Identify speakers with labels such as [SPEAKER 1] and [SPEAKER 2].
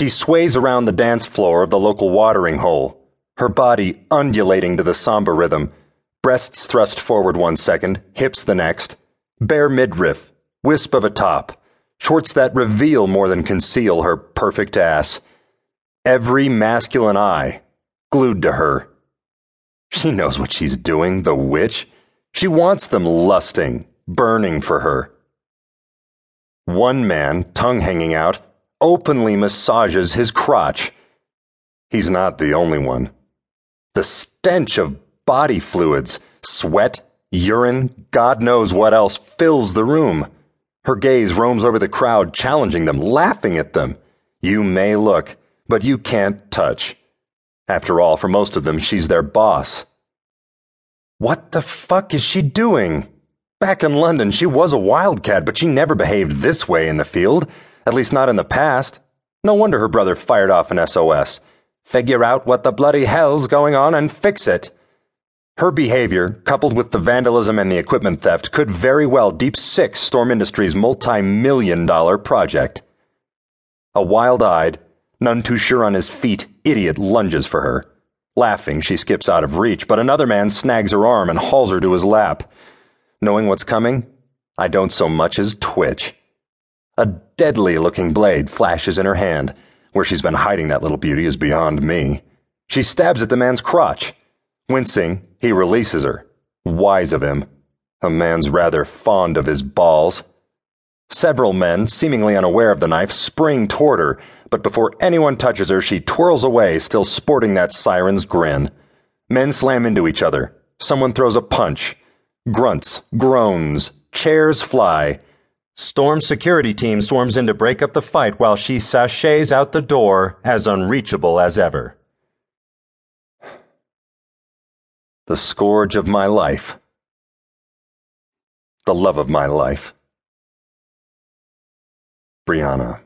[SPEAKER 1] She sways around the dance floor of the local watering hole, her body undulating to the samba rhythm, breasts thrust forward one second, hips the next, bare midriff, wisp of a top, shorts that reveal more than conceal her perfect ass. Every masculine eye glued to her. She knows what she's doing, the witch. She wants them lusting, burning for her. One man, tongue hanging out, openly massages his crotch. He's not the only one. The stench of body fluids, sweat, urine, God knows what else fills the room. Her gaze roams over the crowd, challenging them, laughing at them. You may look, but you can't touch. After all, for most of them, she's their boss. What the fuck is she doing? Back in London, she was a wildcat, but she never behaved this way in the field, at least not in the past. No wonder her brother fired off an SOS. Figure out what the bloody hell's going on and fix it. Her behavior, coupled with the vandalism and the equipment theft, could very well deep six Storm Industries' multi million dollar project. A wild eyed, none too sure on his feet, idiot lunges for her. Laughing, she skips out of reach, but another man snags her arm and hauls her to his lap. Knowing what's coming, I don't so much as twitch. A deadly looking blade flashes in her hand. Where she's been hiding that little beauty is beyond me. She stabs at the man's crotch. Wincing, he releases her. Wise of him. A man's rather fond of his balls. Several men, seemingly unaware of the knife, spring toward her, but before anyone touches her, she twirls away, still sporting that siren's grin. Men slam into each other. Someone throws a punch. Grunts, groans, chairs fly. Storm security team swarms in to break up the fight while she sashays out the door, as unreachable as ever. The scourge of my life. The love of my life. Brianna.